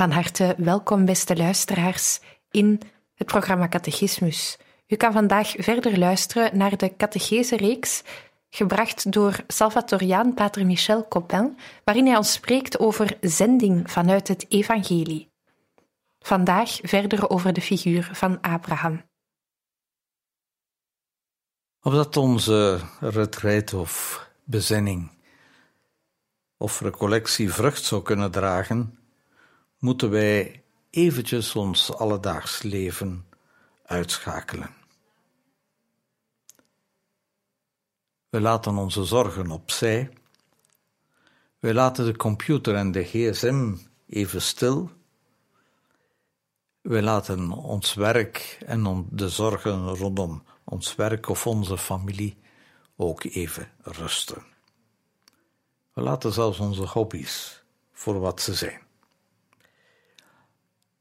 Van harte welkom, beste luisteraars, in het programma Catechismus. U kan vandaag verder luisteren naar de catechese-reeks gebracht door Salvatoriaan Pater Michel Coppin, waarin hij ons spreekt over zending vanuit het evangelie. Vandaag verder over de figuur van Abraham. Opdat onze retreat of bezinning of recollectie vrucht zou kunnen dragen, moeten wij eventjes ons alledaags leven uitschakelen. We laten onze zorgen opzij. We laten de computer en de gsm even stil. We laten ons werk en de zorgen rondom ons werk of onze familie ook even rusten. We laten zelfs onze hobby's voor wat ze zijn.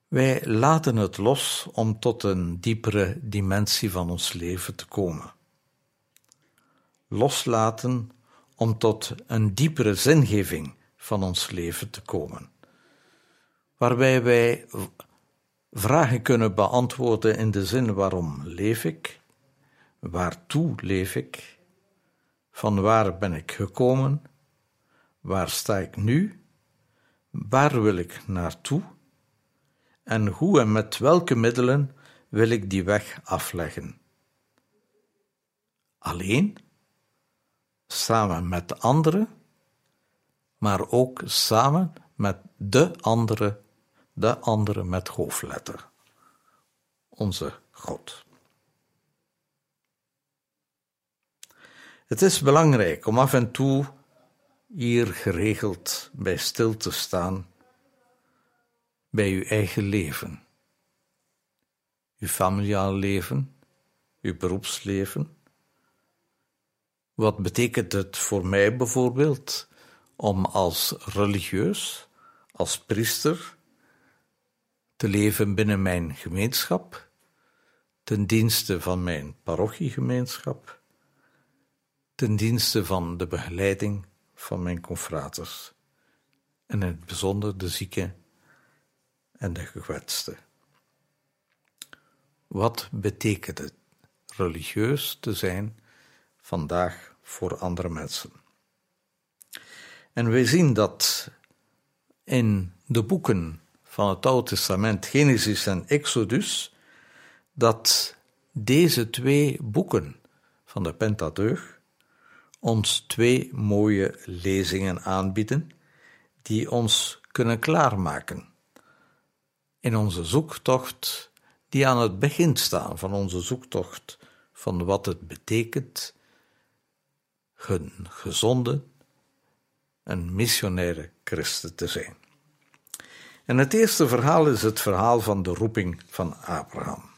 Wij laten het los om tot een diepere dimensie van ons leven te komen. Loslaten om tot een diepere zingeving van ons leven te komen. Waarbij wij vragen kunnen beantwoorden in de zin waarom leef ik, waartoe leef ik, van waar ben ik gekomen, waar sta ik nu, waar wil ik naartoe en hoe en met welke middelen wil ik die weg afleggen? Alleen, samen met anderen, maar ook samen met de andere, de andere met hoofdletter, onze God. Het is belangrijk om af en toe hier geregeld bij stil te staan bij uw eigen leven, uw familiaal leven, uw beroepsleven. Wat betekent het voor mij bijvoorbeeld om als religieus, als priester, te leven binnen mijn gemeenschap, ten dienste van mijn parochiegemeenschap, ten dienste van de begeleiding van mijn confraters en in het bijzonder de zieken en de gekwetste. Wat betekent het religieus te zijn vandaag voor andere mensen? En wij zien dat in de boeken van het Oude Testament, Genesis en Exodus, dat deze twee boeken van de Pentateuch ons twee mooie lezingen aanbieden, die ons kunnen klaarmaken in onze zoektocht, die aan het begin staan van onze zoektocht van wat het betekent een gezonde, een missionaire christen te zijn. En het eerste verhaal is het verhaal van de roeping van Abraham.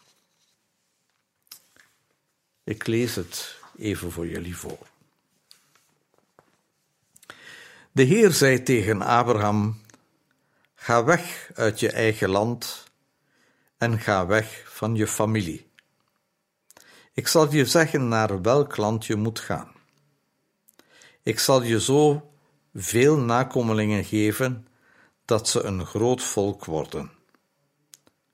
Ik lees het even voor jullie voor. De Heer zei tegen Abraham: Ga weg uit je eigen land en ga weg van je familie. Ik zal je zeggen naar welk land je moet gaan. Ik zal je zo veel nakomelingen geven dat ze een groot volk worden.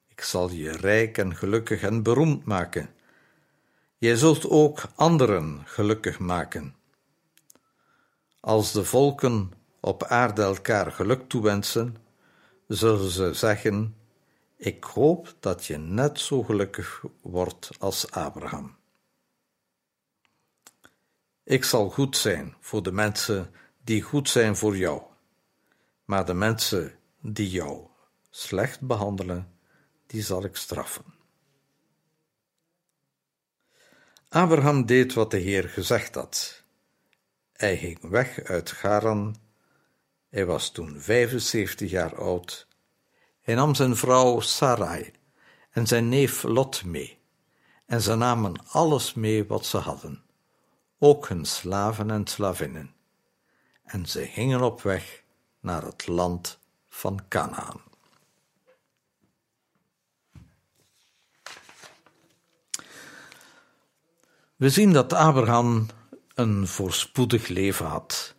Ik zal je rijk en gelukkig en beroemd maken. Jij zult ook anderen gelukkig maken. Als de volken op aarde elkaar geluk toewensen, zullen ze zeggen: Ik hoop dat je net zo gelukkig wordt als Abraham. Ik zal goed zijn voor de mensen die goed zijn voor jou, maar de mensen die jou slecht behandelen, die zal ik straffen. Abraham deed wat de Heer gezegd had. Hij ging weg uit Garan. Hij was toen 75 jaar oud. Hij nam zijn vrouw Sarai en zijn neef Lot mee, en ze namen alles mee wat ze hadden, ook hun slaven en slavinnen, en ze gingen op weg naar het land van Canaan. We zien dat Abraham een voorspoedig leven had.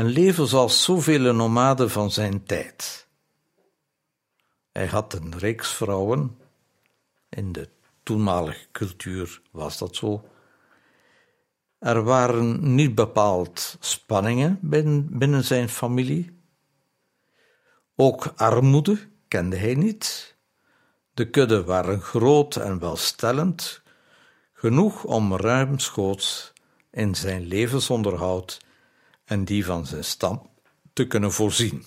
Een leven zoals zoveel nomaden van zijn tijd. Hij had een reeks vrouwen. In de toenmalige cultuur was dat zo. Er waren niet bepaald spanningen binnen, binnen zijn familie. Ook armoede kende hij niet. De kudden waren groot en welstellend, genoeg om ruimschoots in zijn levensonderhoud en die van zijn stam te kunnen voorzien.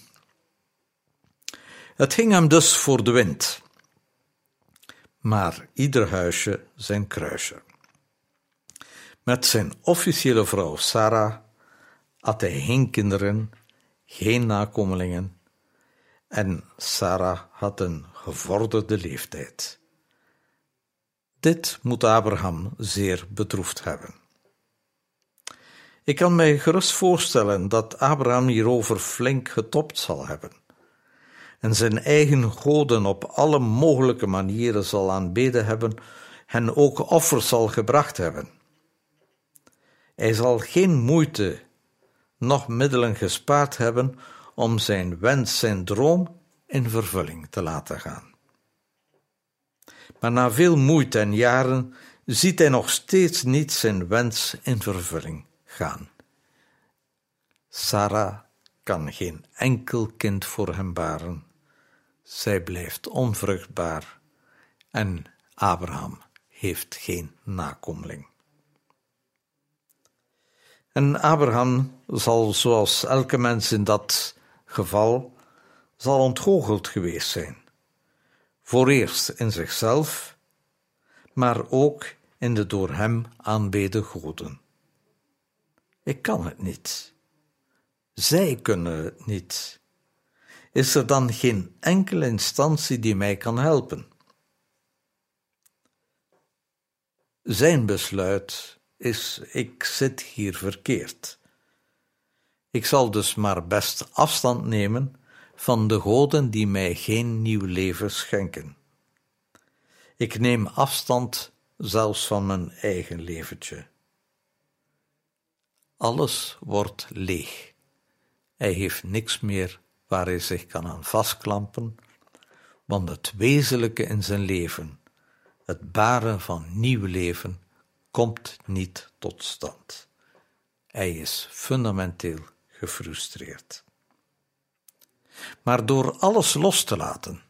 Het ging hem dus voor de wind, maar ieder huisje zijn kruisje. Met zijn officiële vrouw Sarah had hij geen kinderen, geen nakomelingen en Sarah had een gevorderde leeftijd. Dit moet Abraham zeer bedroefd hebben. Ik kan mij gerust voorstellen dat Abraham hierover flink getopt zal hebben en zijn eigen goden op alle mogelijke manieren zal aanbeden hebben en ook offers zal gebracht hebben. Hij zal geen moeite noch middelen gespaard hebben om zijn wens, zijn droom in vervulling te laten gaan. Maar na veel moeite en jaren ziet hij nog steeds niet zijn wens in vervulling gaan. Sarah kan geen enkel kind voor hem baren. Zij blijft onvruchtbaar en Abraham heeft geen nakomeling. En Abraham zal, zoals elke mens in dat geval, zal ontgoocheld geweest zijn. Voor eerst in zichzelf, maar ook in de door hem aanbeden goden. Ik kan het niet. Zij kunnen het niet. Is er dan geen enkele instantie die mij kan helpen? Zijn besluit is: ik zit hier verkeerd. Ik zal dus maar best afstand nemen van de goden die mij geen nieuw leven schenken. Ik neem afstand zelfs van mijn eigen leventje. Alles wordt leeg. Hij heeft niks meer waar hij zich kan aan vastklampen, want het wezenlijke in zijn leven, het baren van nieuw leven, komt niet tot stand. Hij is fundamenteel gefrustreerd. Maar door alles los te laten,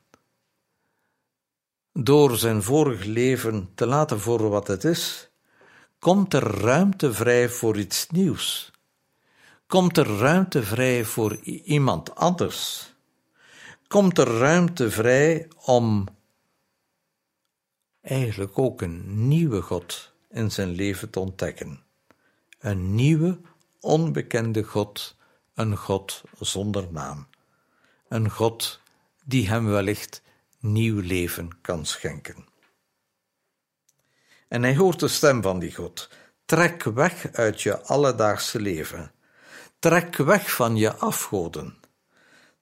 door zijn vorig leven te laten voor wat het is, komt er ruimte vrij voor iets nieuws. Komt er ruimte vrij voor iemand anders. Komt er ruimte vrij om eigenlijk ook een nieuwe God in zijn leven te ontdekken. Een nieuwe, onbekende God, een God zonder naam. Een God die hem wellicht nieuw leven kan schenken. En hij hoort de stem van die God. Trek weg uit je alledaagse leven. Trek weg van je afgoden.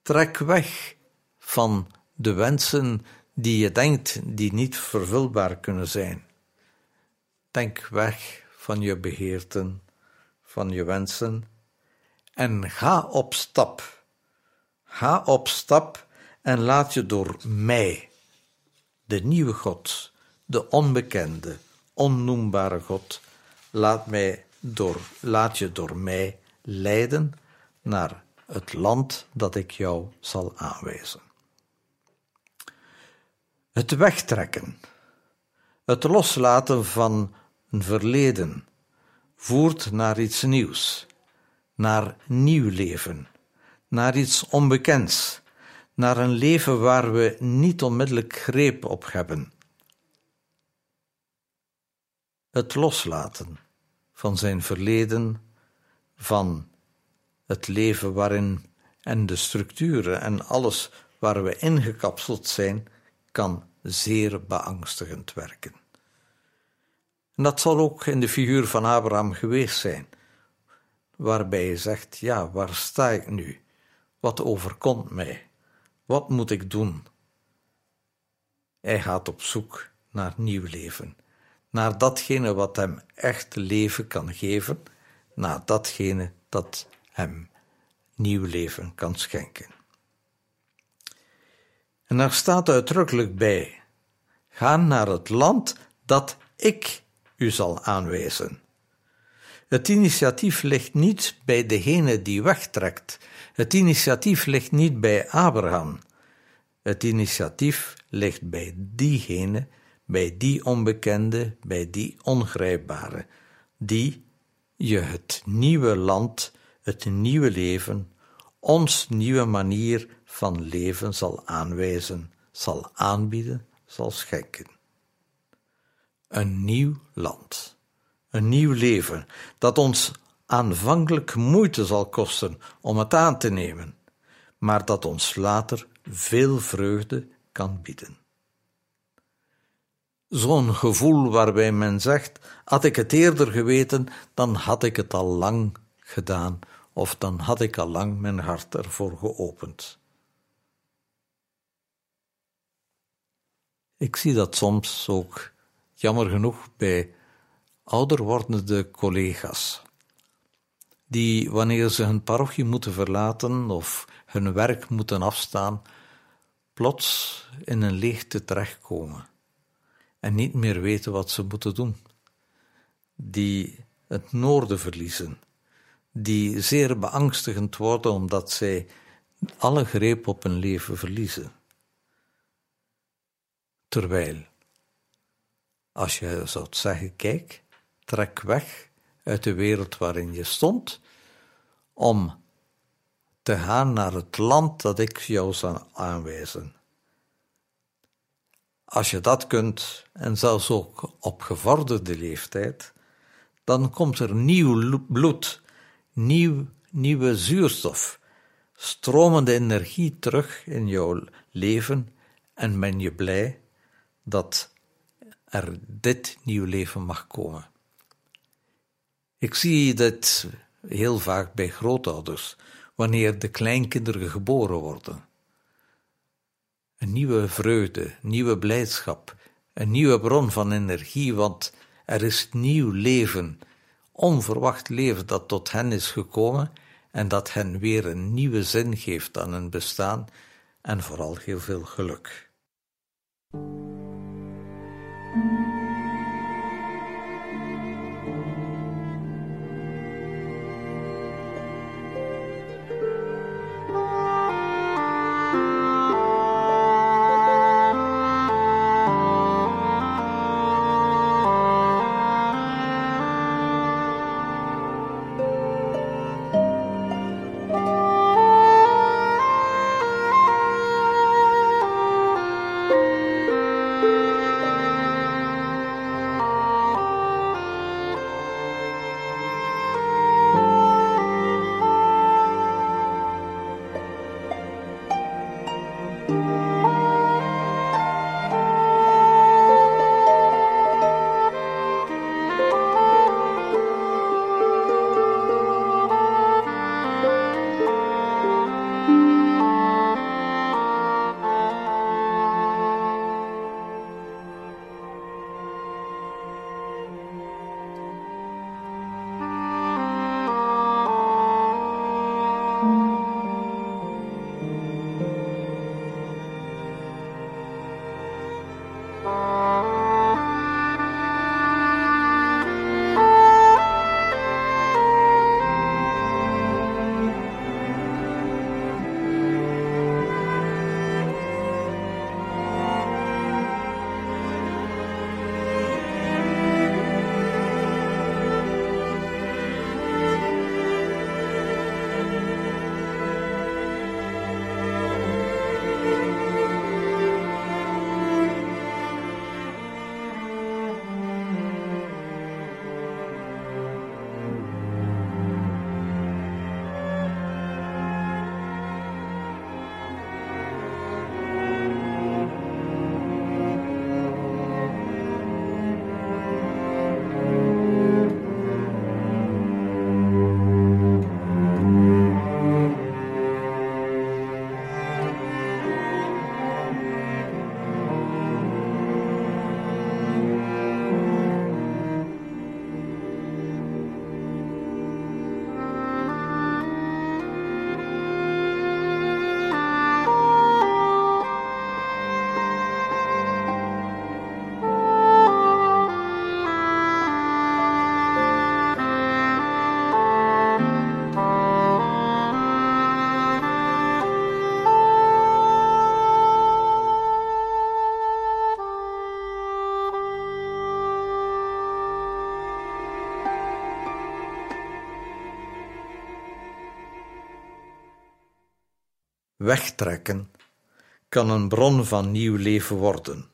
Trek weg van de wensen die je denkt die niet vervulbaar kunnen zijn. Denk weg van je begeerten, van je wensen en ga op stap. Ga op stap en laat je door mij, de nieuwe God, de onbekende, onnoembare God, laat, mij door, laat je door mij leiden naar het land dat ik jou zal aanwijzen. Het wegtrekken, het loslaten van een verleden, voert naar iets nieuws, naar nieuw leven, naar iets onbekends, naar een leven waar we niet onmiddellijk greep op hebben. Het loslaten van zijn verleden, van het leven waarin en de structuren en alles waar we ingekapseld zijn, kan zeer beangstigend werken. En dat zal ook in de figuur van Abraham geweest zijn, waarbij je zegt: Ja, waar sta ik nu? Wat overkomt mij? Wat moet ik doen? Hij gaat op zoek naar nieuw leven, naar datgene wat hem echt leven kan geven, naar datgene dat hem nieuw leven kan schenken. En daar staat uitdrukkelijk bij: Ga naar het land dat ik u zal aanwijzen. Het initiatief ligt niet bij degene die wegtrekt. Het initiatief ligt niet bij Abraham. Het initiatief ligt bij diegene, bij die onbekende, bij die ongrijpbare, die je het nieuwe land, het nieuwe leven, ons nieuwe manier van leven zal aanwijzen, zal aanbieden, zal schenken. Een nieuw land, een nieuw leven, dat ons aanvankelijk moeite zal kosten om het aan te nemen, maar dat ons later veel vreugde kan bieden. Zo'n gevoel waarbij men zegt: had ik het eerder geweten, dan had ik het al lang gedaan, of dan had ik al lang mijn hart ervoor geopend. Ik zie dat soms ook, jammer genoeg, bij ouder wordende collega's, die wanneer ze hun parochie moeten verlaten of hun werk moeten afstaan, plots in een leegte terechtkomen en niet meer weten wat ze moeten doen, die het noorden verliezen, die zeer beangstigend worden omdat zij alle greep op hun leven verliezen. Terwijl, als je zou zeggen, kijk, trek weg uit de wereld waarin je stond, om te gaan naar het land dat ik jou zal aanwijzen. Als je dat kunt, en zelfs ook op gevorderde leeftijd, dan komt er nieuw bloed, nieuw, nieuwe zuurstof, stromende energie terug in jouw leven en ben je blij dat er dit nieuw leven mag komen. Ik zie dit heel vaak bij grootouders, wanneer de kleinkinderen geboren worden. Een nieuwe vreugde, nieuwe blijdschap, een nieuwe bron van energie, want er is nieuw leven, onverwacht leven dat tot hen is gekomen en dat hen weer een nieuwe zin geeft aan hun bestaan en vooral heel veel geluk. Wegtrekken, kan een bron van nieuw leven worden.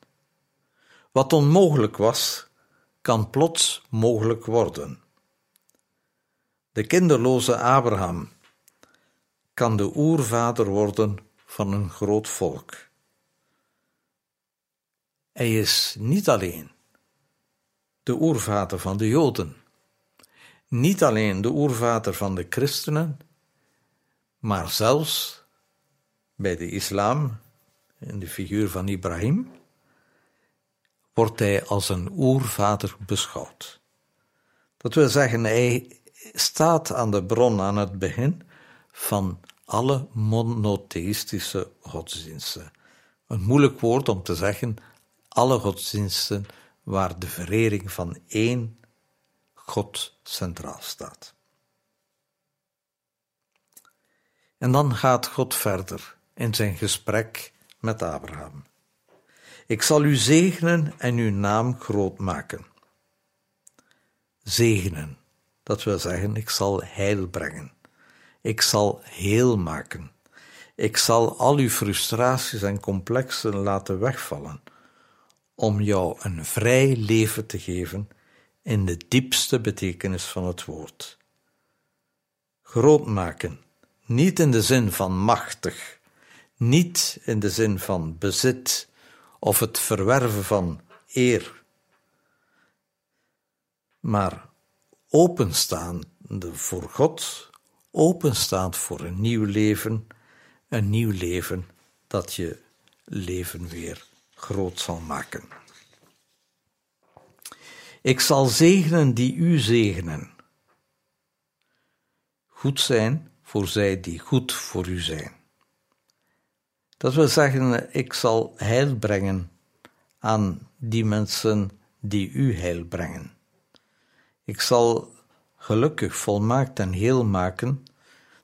Wat onmogelijk was, kan plots mogelijk worden. De kinderloze Abraham kan de oervader worden van een groot volk. Hij is niet alleen de oervader van de Joden, niet alleen de oervader van de christenen, maar zelfs bij de islam, in de figuur van Ibrahim, wordt hij als een oervader beschouwd. Dat wil zeggen, hij staat aan de bron, aan het begin van alle monotheïstische godsdiensten. Een moeilijk woord om te zeggen, alle godsdiensten waar de verering van één God centraal staat. En dan gaat God verder in zijn gesprek met Abraham. Ik zal u zegenen en uw naam groot maken. Zegenen, dat wil zeggen, ik zal heil brengen. Ik zal heel maken. Ik zal al uw frustraties en complexen laten wegvallen, om jou een vrij leven te geven in de diepste betekenis van het woord. Groot maken, niet in de zin van machtig, niet in de zin van bezit of het verwerven van eer, maar openstaande voor God, openstaand voor een nieuw leven, een nieuw leven dat je leven weer groot zal maken. Ik zal zegenen die u zegenen. Goed zijn voor zij die goed voor u zijn. Dat wil zeggen, ik zal heil brengen aan die mensen die u heil brengen. Ik zal gelukkig, volmaakt en heel maken,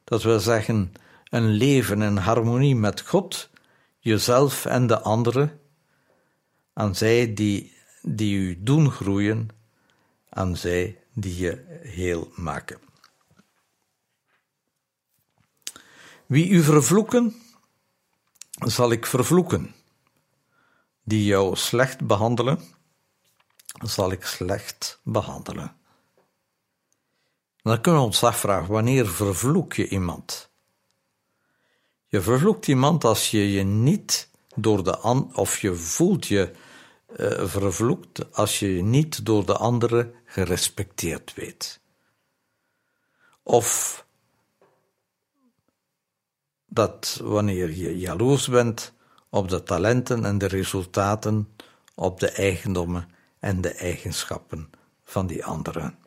dat wil zeggen, een leven in harmonie met God, jezelf en de anderen, aan zij die, die u doen groeien, aan zij die je heel maken. Wie u vervloeken, zal ik vervloeken. Die jou slecht behandelen, zal ik slecht behandelen. Dan kunnen we ons afvragen, wanneer vervloek je iemand? Je vervloekt iemand als je je niet door de an of je voelt je uh, vervloekt als je je niet door de anderen gerespecteerd weet. Of dat wanneer je jaloers bent op de talenten en de resultaten, op de eigendommen en de eigenschappen van die anderen.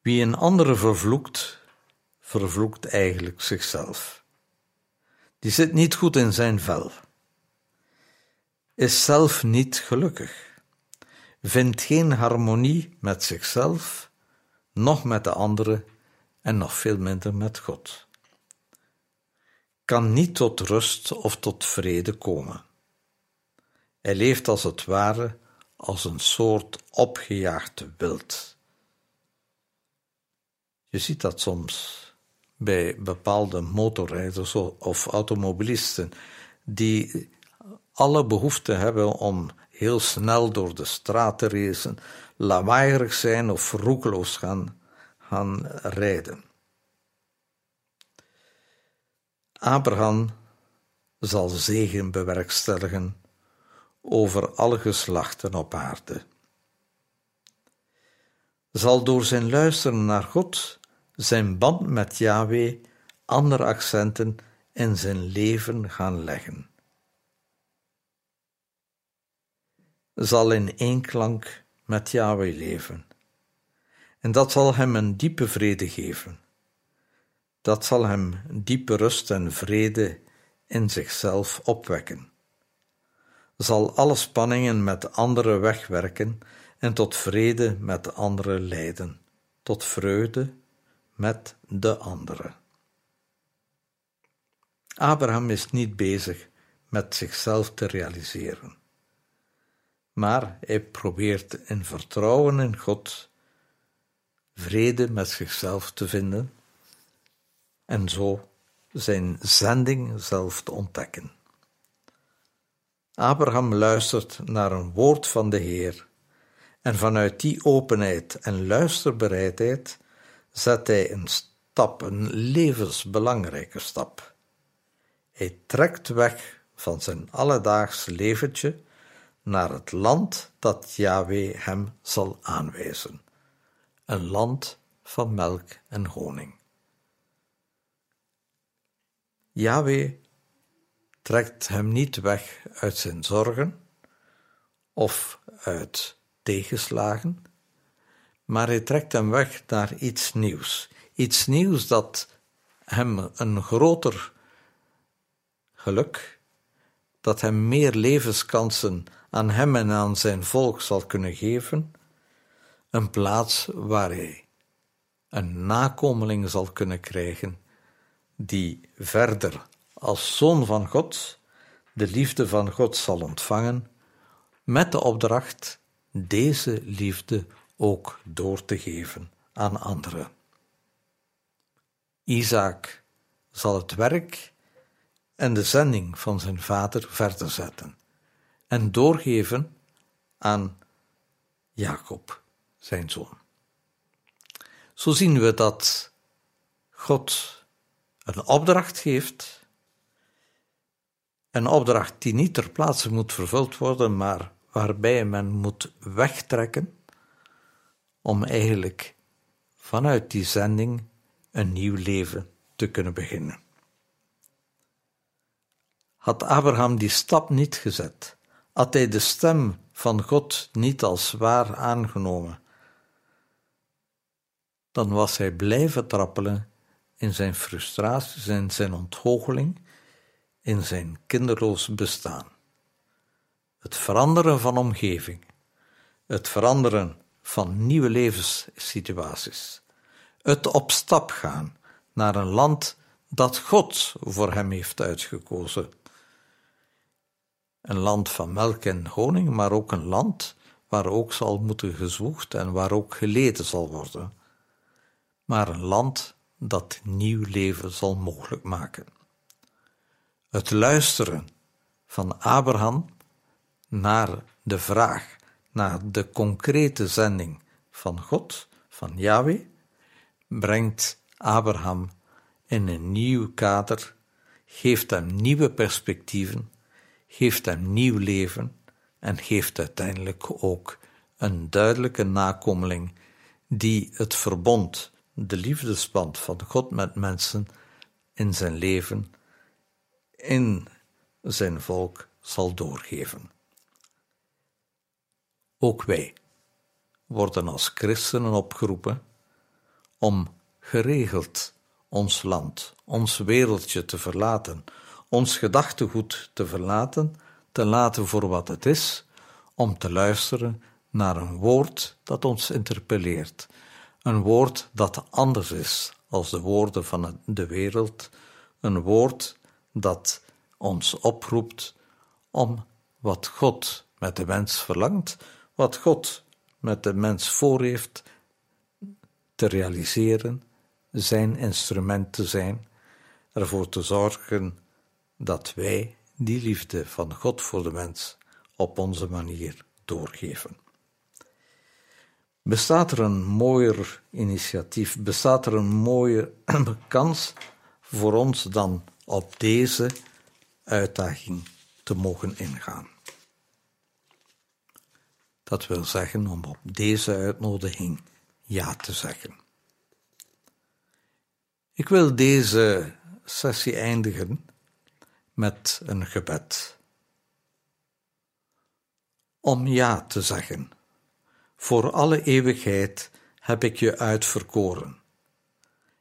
Wie een andere vervloekt, vervloekt eigenlijk zichzelf. Die zit niet goed in zijn vel, is zelf niet gelukkig, vindt geen harmonie met zichzelf, noch met de anderen en nog veel minder met God. Kan niet tot rust of tot vrede komen. Hij leeft als het ware als een soort opgejaagd wild. Je ziet dat soms bij bepaalde motorrijders of automobilisten die alle behoefte hebben om heel snel door de straat te racen, lawaaierig zijn of roekeloos gaan gaan rijden. Abraham zal zegen bewerkstelligen over alle geslachten op aarde. Zal door zijn luisteren naar God zijn band met Yahweh andere accenten in zijn leven gaan leggen. Zal in één klank met Yahweh leven en dat zal hem een diepe vrede geven. Dat zal hem diepe rust en vrede in zichzelf opwekken. Zal alle spanningen met anderen wegwerken en tot vrede met de anderen leiden, tot vreugde met de anderen. Abraham is niet bezig met zichzelf te realiseren, maar hij probeert in vertrouwen in God vrede met zichzelf te vinden en zo zijn zending zelf te ontdekken. Abraham luistert naar een woord van de Heer en vanuit die openheid en luisterbereidheid zet hij een stap, een levensbelangrijke stap. Hij trekt weg van zijn alledaags leventje naar het land dat Yahweh hem zal aanwijzen, een land van melk en honing. Yahweh trekt hem niet weg uit zijn zorgen of uit tegenslagen, maar hij trekt hem weg naar iets nieuws. Iets nieuws dat hem een groter geluk, dat hem meer levenskansen aan hem en aan zijn volk zal kunnen geven, een plaats waar hij een nakomeling zal kunnen krijgen, die verder als zoon van God de liefde van God zal ontvangen, met de opdracht deze liefde ook door te geven aan anderen. Isaac zal het werk en de zending van zijn vader verder zetten en doorgeven aan Jacob, zijn zoon. Zo zien we dat God een opdracht geeft, een opdracht die niet ter plaatse moet vervuld worden, maar waarbij men moet wegtrekken om eigenlijk vanuit die zending een nieuw leven te kunnen beginnen. Had Abraham die stap niet gezet, had hij de stem van God niet als waar aangenomen, dan was hij blijven trappelen in zijn frustraties en zijn ontgoocheling, in zijn kinderloos bestaan. Het veranderen van omgeving, het veranderen van nieuwe levenssituaties, het op stap gaan naar een land dat God voor hem heeft uitgekozen. Een land van melk en honing, maar ook een land waar ook zal moeten gezwoegd en waar ook geleden zal worden. Maar een land dat nieuw leven zal mogelijk maken. Het luisteren van Abraham naar de vraag, naar de concrete zending van God, van Yahweh, brengt Abraham in een nieuw kader, geeft hem nieuwe perspectieven, geeft hem nieuw leven en geeft uiteindelijk ook een duidelijke nakomeling die het verbond de liefdesband van God met mensen in zijn leven, in zijn volk zal doorgeven. Ook wij worden als christenen opgeroepen om geregeld ons land, ons wereldje te verlaten, ons gedachtegoed te verlaten, te laten voor wat het is, om te luisteren naar een woord dat ons interpelleert, een woord dat anders is als de woorden van de wereld, een woord dat ons oproept om wat God met de mens verlangt, wat God met de mens voor heeft, te realiseren, zijn instrument te zijn, ervoor te zorgen dat wij die liefde van God voor de mens op onze manier doorgeven. Bestaat er een mooier initiatief, bestaat er een mooie kans voor ons dan op deze uitdaging te mogen ingaan? Dat wil zeggen om op deze uitnodiging ja te zeggen. Ik wil deze sessie eindigen met een gebed. Om ja te zeggen voor alle eeuwigheid heb ik je uitverkoren.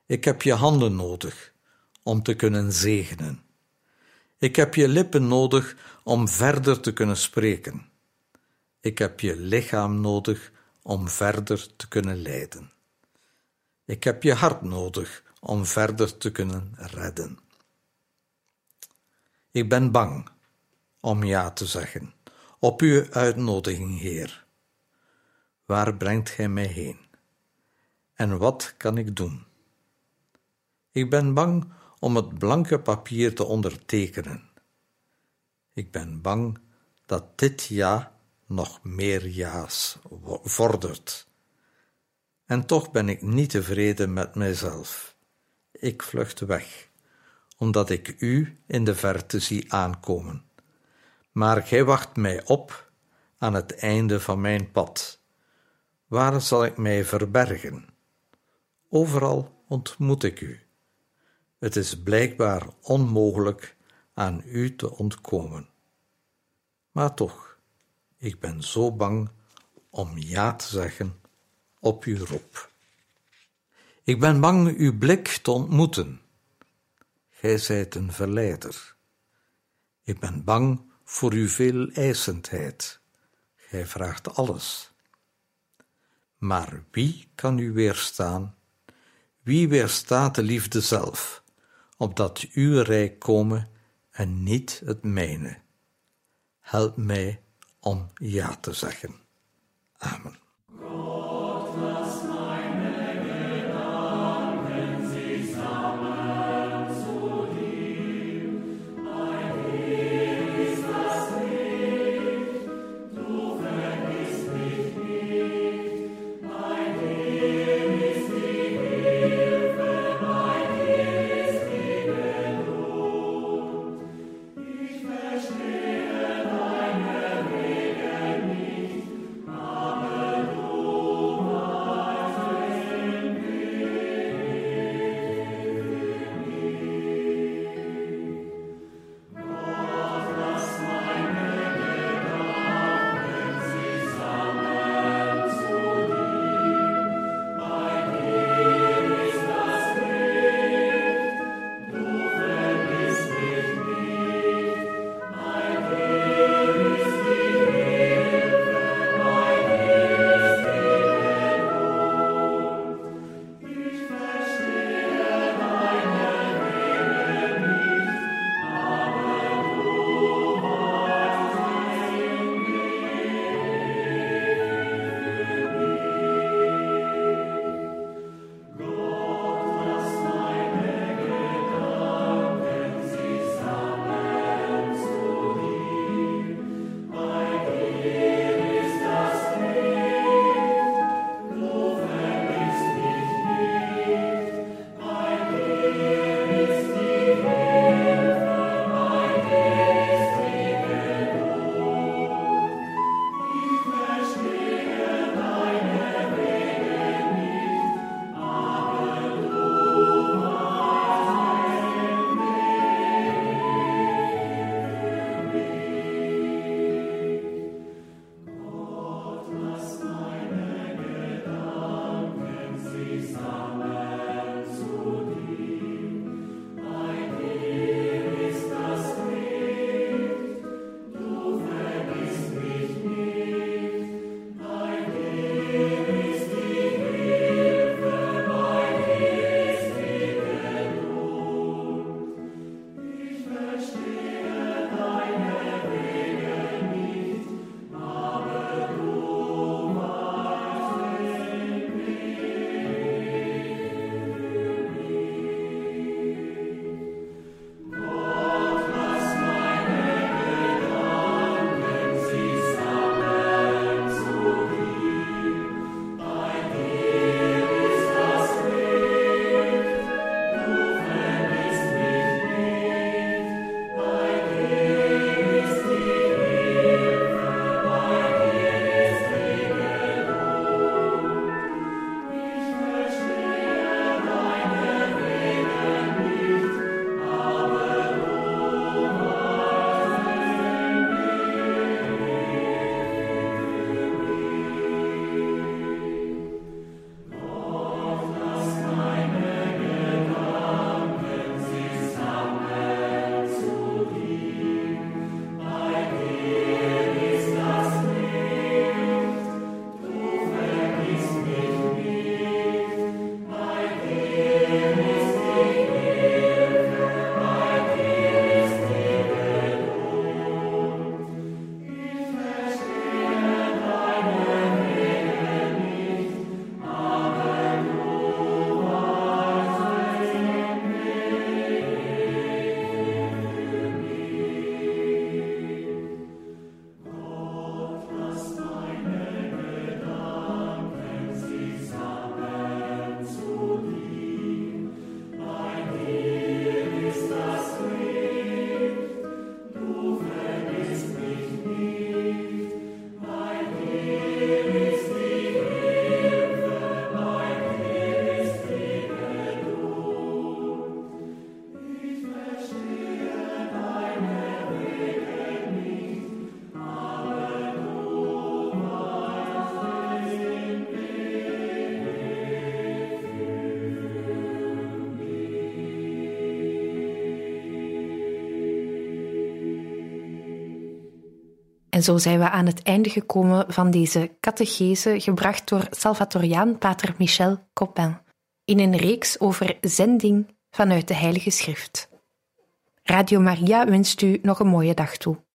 Ik heb je handen nodig om te kunnen zegenen. Ik heb je lippen nodig om verder te kunnen spreken. Ik heb je lichaam nodig om verder te kunnen leiden. Ik heb je hart nodig om verder te kunnen redden. Ik ben bang om ja te zeggen op uw uitnodiging, Heer. Waar brengt gij mij heen? En wat kan ik doen? Ik ben bang om het blanke papier te ondertekenen. Ik ben bang dat dit ja nog meer ja's vordert. En toch ben ik niet tevreden met mijzelf. Ik vlucht weg, omdat ik u in de verte zie aankomen. Maar gij wacht mij op aan het einde van mijn pad. Waar zal ik mij verbergen? Overal ontmoet ik u. Het is blijkbaar onmogelijk aan u te ontkomen. Maar toch, ik ben zo bang om ja te zeggen op uw roep. Ik ben bang uw blik te ontmoeten. Gij zijt een verleider. Ik ben bang voor uw veel eisendheid. Gij vraagt alles. Maar wie kan u weerstaan? Wie weerstaat de liefde zelf, opdat uw rijk komen en niet het mijne? Help mij om ja te zeggen. Amen. Amen. En zo zijn we aan het einde gekomen van deze catechese gebracht door Salvatoriaan Pater Michel Copin in een reeks over zending vanuit de Heilige Schrift. Radio Maria wenst u nog een mooie dag toe.